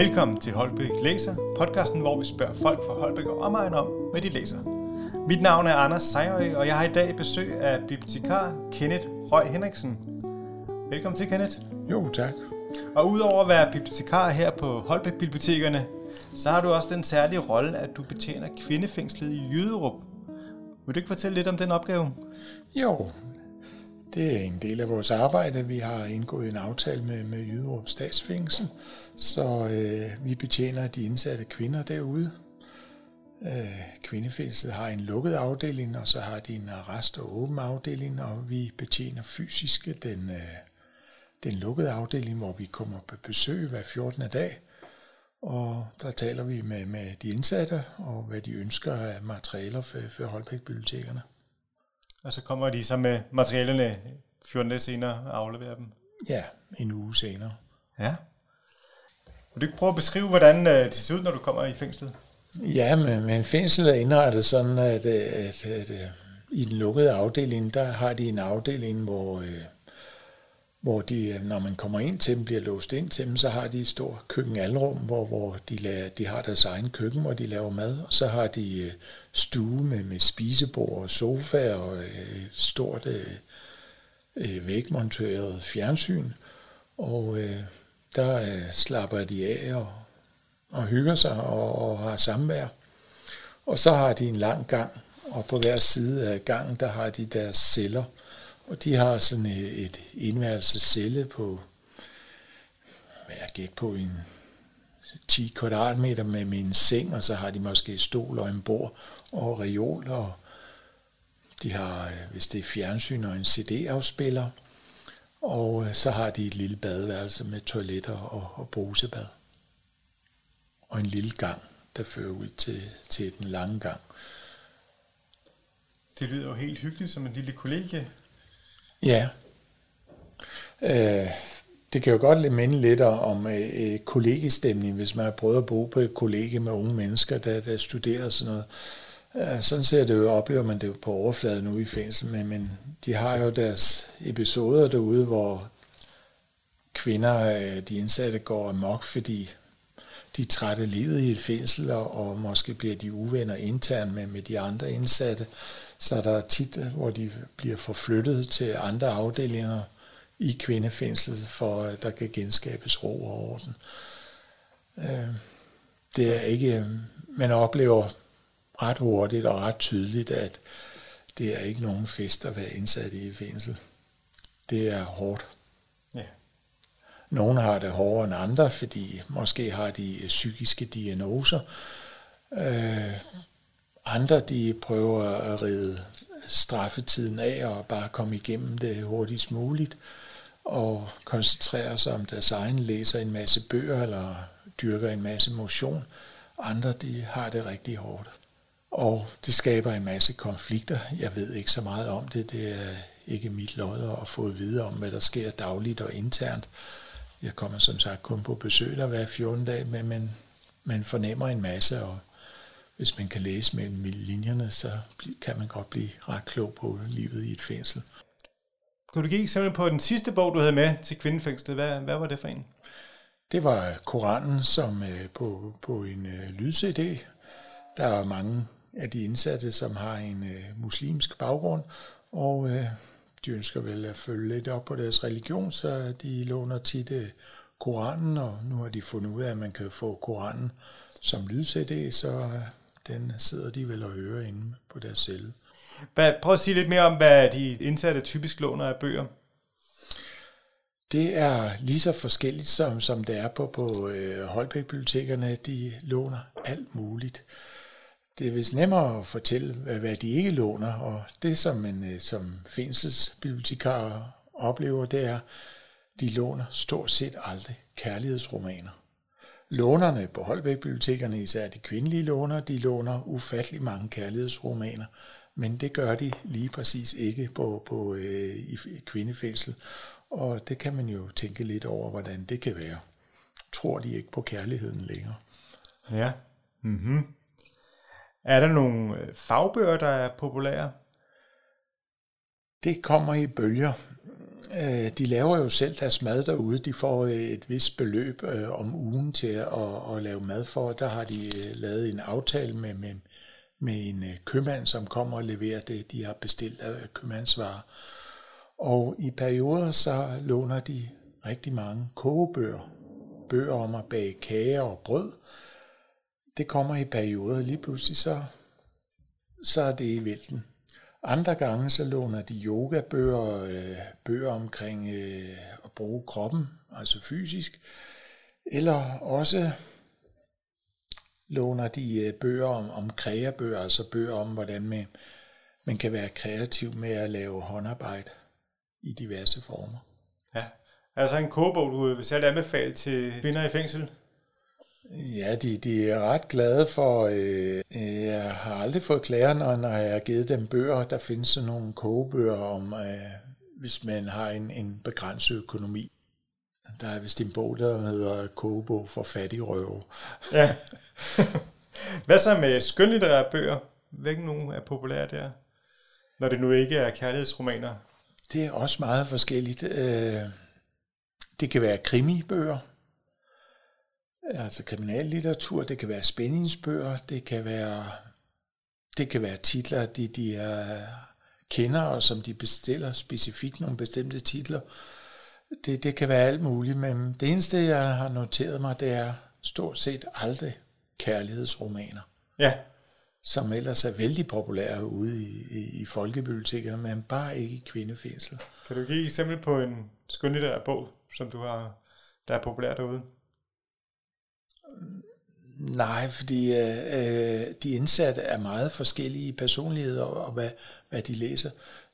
Velkommen til Holbæk Læser, podcasten, hvor vi spørger folk fra Holbæk og omegn om, hvad de læser. Mit navn er Anders Sejrø, og jeg har i dag besøg af bibliotekar Kenneth Røg Henriksen. Velkommen til, Kenneth. Jo, tak. Og udover at være bibliotekar her på Holbæk Bibliotekerne, så har du også den særlige rolle, at du betjener kvindefængslet i Jyderup. Vil du ikke fortælle lidt om den opgave? Jo, det er en del af vores arbejde. Vi har indgået en aftale med, med Jyderup Statsfængsel, så øh, vi betjener de indsatte kvinder derude. Øh, kvindefængslet har en lukket afdeling, og så har de en arrest- og åben afdeling, og vi betjener fysisk den, øh, den lukkede afdeling, hvor vi kommer på besøg hver 14. dag. Og der taler vi med, med de indsatte, og hvad de ønsker af materialer for, for Holbæk-bibliotekerne. Og så kommer de så med materialerne 14 dage senere og afleverer dem? Ja, en uge senere. Ja. Vil du ikke prøve at beskrive, hvordan øh, det ser ud, når du kommer i fængslet? Ja, men, men fængslet er indrettet sådan, at, at, at, at i den lukkede afdeling, der har de en afdeling, hvor, øh, hvor de, øh, når man kommer ind til dem, bliver låst ind til dem, så har de et stort køkkenalrum, hvor, hvor de, laver, de har deres egen køkken, hvor de laver mad. Og så har de øh, stue med, med spisebord og sofa og et stort øh, vægmonteret fjernsyn. Og øh, der øh, slapper de af og, og hygger sig og, og har samvær. Og så har de en lang gang, og på hver side af gangen, der har de deres celler. Og de har sådan et, et indværelsescelle på, hvad jeg gæt på, en 10 kvadratmeter med min seng, og så har de måske stol og en bord og reol, og de har, øh, hvis det er fjernsyn og en CD-afspiller, og øh, så har de et lille badeværelse med toiletter og, og brusebad. Og en lille gang, der fører ud til, til den lange gang. Det lyder jo helt hyggeligt som en lille kollegie. Ja. Øh, det kan jo godt minde lidt om øh, øh kollegestemning, hvis man har prøvet at bo på et kollegie med unge mennesker, der, der studerer sådan noget. Øh, sådan ser det jo, oplever man det jo på overfladen nu i fængsel, men, men de har jo deres episoder derude, hvor kvinder, øh, de indsatte, går amok, fordi de er trætte livet i et fængsel, og, og måske bliver de uvenner internt med, med de andre indsatte. Så der er tit, hvor de bliver forflyttet til andre afdelinger i kvindefængslet, for at der kan genskabes ro og orden. Øh, det er ikke, man oplever ret hurtigt og ret tydeligt, at det er ikke nogen fest at være indsat i fængsel. Det er hårdt. Ja. Nogle har det hårdere end andre, fordi måske har de psykiske diagnoser. Øh, andre de prøver at ride straffetiden af og bare komme igennem det hurtigst muligt og koncentrere sig om deres egen, læser en masse bøger eller dyrker en masse motion. Andre de har det rigtig hårdt. Og det skaber en masse konflikter. Jeg ved ikke så meget om det. Det er ikke mit lod at få at vide om, hvad der sker dagligt og internt. Jeg kommer som sagt kun på besøg der hver 14 dage, men man, man fornemmer en masse, og hvis man kan læse mellem linjerne, så kan man godt blive ret klog på livet i et fængsel. Kunne du give eksempel på den sidste bog, du havde med til kvindefængslet? Hvad, hvad var det for en? Det var Koranen, som øh, på, på en øh, lyd-CD. Der er mange af de indsatte, som har en øh, muslimsk baggrund, og de ønsker vel at følge lidt op på deres religion, så de låner tit Koranen, og nu har de fundet ud af, at man kan få Koranen som lyd-CD, så den sidder de vel og hører inde på deres celle. Hvad, prøv at sige lidt mere om, hvad de indsatte typisk låner af bøger. Det er lige så forskelligt, som, som det er på, på øh, Holbæk-bibliotekerne. De låner alt muligt. Det er vist nemmere at fortælle, hvad, hvad de ikke låner, og det, som man øh, som fængselsbibliotekar oplever, det er, de låner stort set aldrig kærlighedsromaner. Lånerne på Holbæk-bibliotekerne, især de kvindelige låner, de låner ufattelig mange kærlighedsromaner, men det gør de lige præcis ikke på, på øh, i kvindefængsel. Og det kan man jo tænke lidt over, hvordan det kan være. Tror de ikke på kærligheden længere? Ja. Mm-hmm. Er der nogle øh, fagbøger, der er populære? Det kommer i bølger øh, de laver jo selv deres mad derude. De får øh, et vist beløb øh, om ugen til at, at, at lave mad for. Der har de øh, lavet en aftale med, med, med en øh, købmand, som kommer og leverer det, de har bestilt af øh, købmandsvarer. Og i perioder så låner de rigtig mange kogebøger. Bøger om at bage kager og brød. Det kommer i perioder. Lige pludselig så, så er det i vælten. Andre gange så låner de yogabøger, øh, bøger omkring øh, at bruge kroppen, altså fysisk, eller også låner de øh, bøger om, om kreabøger, altså bøger om, hvordan man, man kan være kreativ med at lave håndarbejde i diverse former. Ja, altså en kogebog, du vil selv anbefale til kvinder i fængsel? Ja, de, de er ret glade for, øh, jeg har aldrig fået klager, når, når jeg har givet dem bøger. Der findes sådan nogle kogebøger om, øh, hvis man har en, en begrænset økonomi. Der er vist en bog, der hedder Kogebog for fattige røve. Ja. Hvad så med skønlitterære bøger? Hvilken nogle er populære der? Når det nu ikke er kærlighedsromaner. Det er også meget forskelligt. Øh, det kan være krimibøger, altså kriminallitteratur, det kan være spændingsbøger, det kan være, det kan være titler, de, de er, kender, og som de bestiller specifikt nogle bestemte titler. Det, det kan være alt muligt, men det eneste, jeg har noteret mig, det er stort set aldrig kærlighedsromaner. Ja. Som ellers er vældig populære ude i, i, i folkebibliotekerne, men bare ikke i kvindefængsel. Kan du give et eksempel på en skønlitterær bog, som du har, der er populær derude? Nej, fordi øh, øh, de indsatte er meget forskellige i og, og hvad, hvad de læser.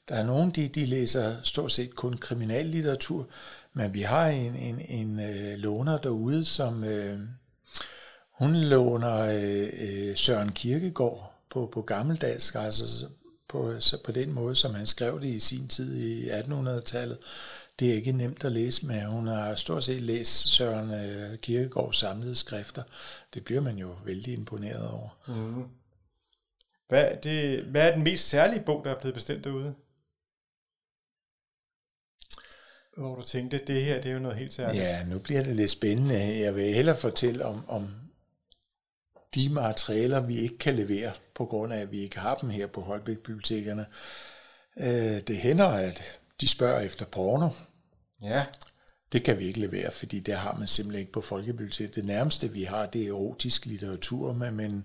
Der er nogen, de, de læser stort set kun kriminallitteratur, men vi har en, en, en øh, låner derude, som øh, hun låner øh, øh Søren Kirkegaard på, på gammeldansk, altså på, på den måde, som han skrev det i sin tid i 1800-tallet. Det er ikke nemt at læse, men hun har stort set læst Søren øh, Kierkegaards samlede skrifter. Det bliver man jo vældig imponeret over. Mm. Hvad, er det, hvad er den mest særlige bog, der er blevet bestemt derude? Hvor du tænkte, det her det er jo noget helt særligt. Ja, nu bliver det lidt spændende. Jeg vil hellere fortælle om, om de materialer, vi ikke kan levere, på grund af, at vi ikke har dem her på Holbæk-bibliotekerne. Øh, det hænder, at de spørger efter porno. Ja. Det kan vi ikke levere, fordi det har man simpelthen ikke på Folkebiblioteket. Det nærmeste, vi har, det er erotisk litteratur, men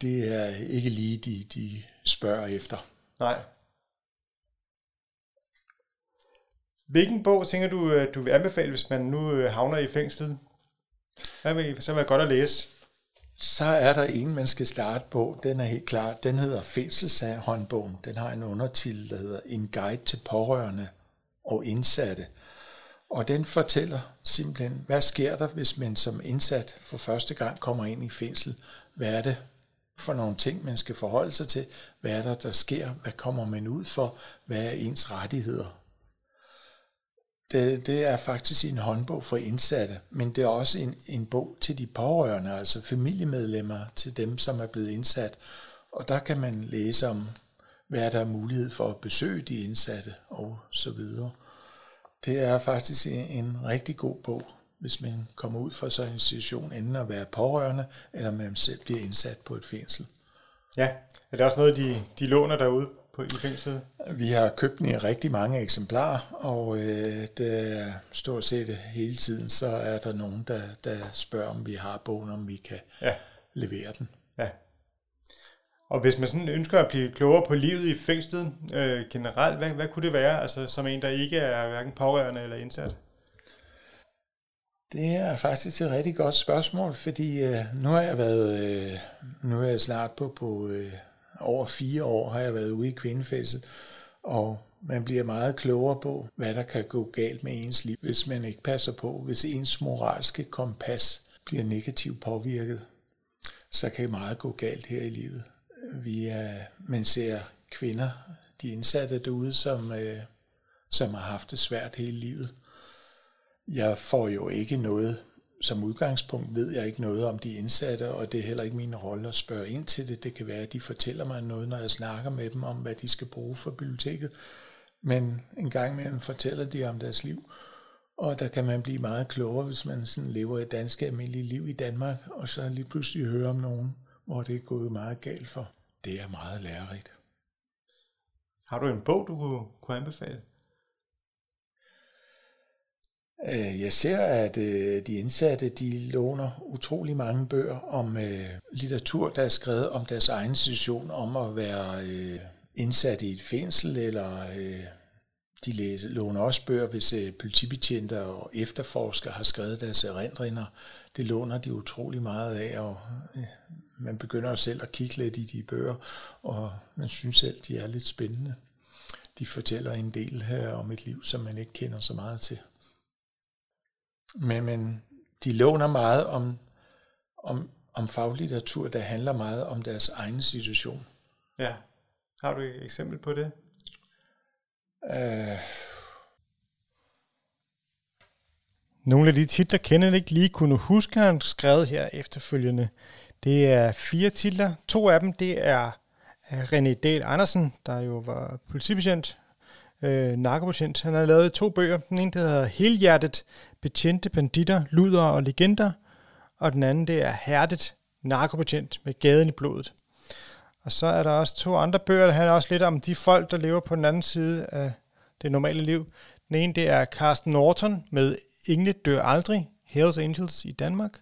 det er ikke lige, de, de spørger efter. Nej. Hvilken bog tænker du, øh, du vil anbefale, hvis man nu øh, havner i fængslet? Hvad vil så være godt at læse? Så er der en, man skal starte på. Den er helt klar. Den hedder Fængselshåndbogen. Den har en undertitel, der hedder En guide til pårørende og indsatte. Og den fortæller simpelthen, hvad sker der, hvis man som indsat for første gang kommer ind i fængsel? Hvad er det for nogle ting, man skal forholde sig til? Hvad er der, der sker? Hvad kommer man ud for? Hvad er ens rettigheder? Det, det er faktisk en håndbog for indsatte, men det er også en, en bog til de pårørende, altså familiemedlemmer til dem, som er blevet indsat. Og der kan man læse om, hvad der er mulighed for at besøge de indsatte og så videre. Det er faktisk en, en rigtig god bog, hvis man kommer ud fra sådan en institution, enten at være pårørende, eller man selv bliver indsat på et fængsel. Ja, er det også noget, de, de låner derude på, i fængslet? Vi har købt den i rigtig mange eksemplarer, og øh, det er stort set hele tiden, så er der nogen, der, der spørger, om vi har bogen, om vi kan ja. levere den. Ja. Og hvis man sådan ønsker at blive klogere på livet i fængslet øh, generelt, hvad, hvad kunne det være, altså som en, der ikke er hverken pårørende eller indsat? Det er faktisk et rigtig godt spørgsmål, fordi øh, nu har jeg været, øh, nu er jeg snart på, på øh, over fire år har jeg været ude i kvindefæstet, og man bliver meget klogere på, hvad der kan gå galt med ens liv, hvis man ikke passer på, hvis ens moralske kompas bliver negativt påvirket, så kan meget gå galt her i livet. Vi er, man ser kvinder, de indsatte derude, som, øh, som har haft det svært hele livet. Jeg får jo ikke noget som udgangspunkt ved jeg ikke noget om de indsatte, og det er heller ikke min rolle at spørge ind til det. Det kan være, at de fortæller mig noget, når jeg snakker med dem om, hvad de skal bruge for biblioteket. Men en gang imellem fortæller de om deres liv, og der kan man blive meget klogere, hvis man sådan lever et dansk almindeligt liv i Danmark, og så lige pludselig høre om nogen, hvor det er gået meget galt for. Det er meget lærerigt. Har du en bog, du kunne, kunne anbefale? Øh, jeg ser, at øh, de indsatte de låner utrolig mange bøger om øh, litteratur, der er skrevet om deres egen situation, om at være øh, indsat i et fængsel, eller de læser, låner også bøger, hvis politibetjente og efterforskere har skrevet deres erindringer. Det låner de utrolig meget af, og man begynder selv at kigge lidt i de bøger, og man synes selv, de er lidt spændende. De fortæller en del her om et liv, som man ikke kender så meget til. Men, men de låner meget om, om, om faglitteratur, der handler meget om deres egen situation. Ja. Har du et eksempel på det? Uh... Nogle af de titler kender ikke lige kunne huske, han skrevet her efterfølgende. Det er fire titler. To af dem, det er René Dahl Andersen, der jo var politibetjent, øh, narkopatient. Han har lavet to bøger. Den ene der hedder Helhjertet, betjente banditter, luder og legender. Og den anden det er Hærdet, narkopatient med gaden i blodet. Og så er der også to andre bøger, der handler også lidt om de folk, der lever på den anden side af det normale liv. Den ene det er Carsten Norton med Engle dør aldrig, Hells Angels i Danmark.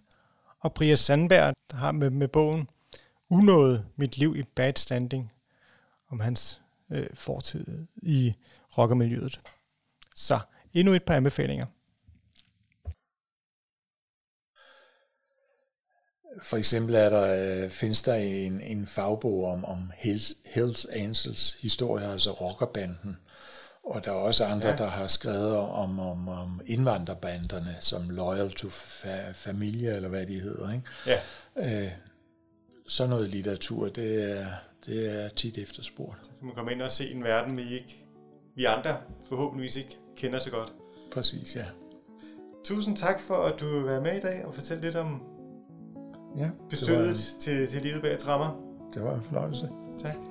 Og Bria Sandberg, der har med, med bogen Unået mit liv i bad standing, om hans øh, fortid i rockermiljøet. Så endnu et par anbefalinger. For eksempel er der, øh, findes der en, en fagbog om, om Hells, Hells Angels historie, altså rockerbanden. Og der er også andre, ja. der har skrevet om, om, om indvandrerbanderne, som Loyal to fa- Familie, eller hvad de hedder. Ikke? Ja. Øh, sådan noget litteratur, det er, det er tit efterspurgt. Så kan man komme ind og se en verden, vi ikke vi andre forhåbentligvis ikke kender så godt. Præcis, ja. Tusind tak for, at du var med i dag og fortælle lidt om ja, besøget en... til, til livet bag trammer. Det var en fornøjelse. Tak.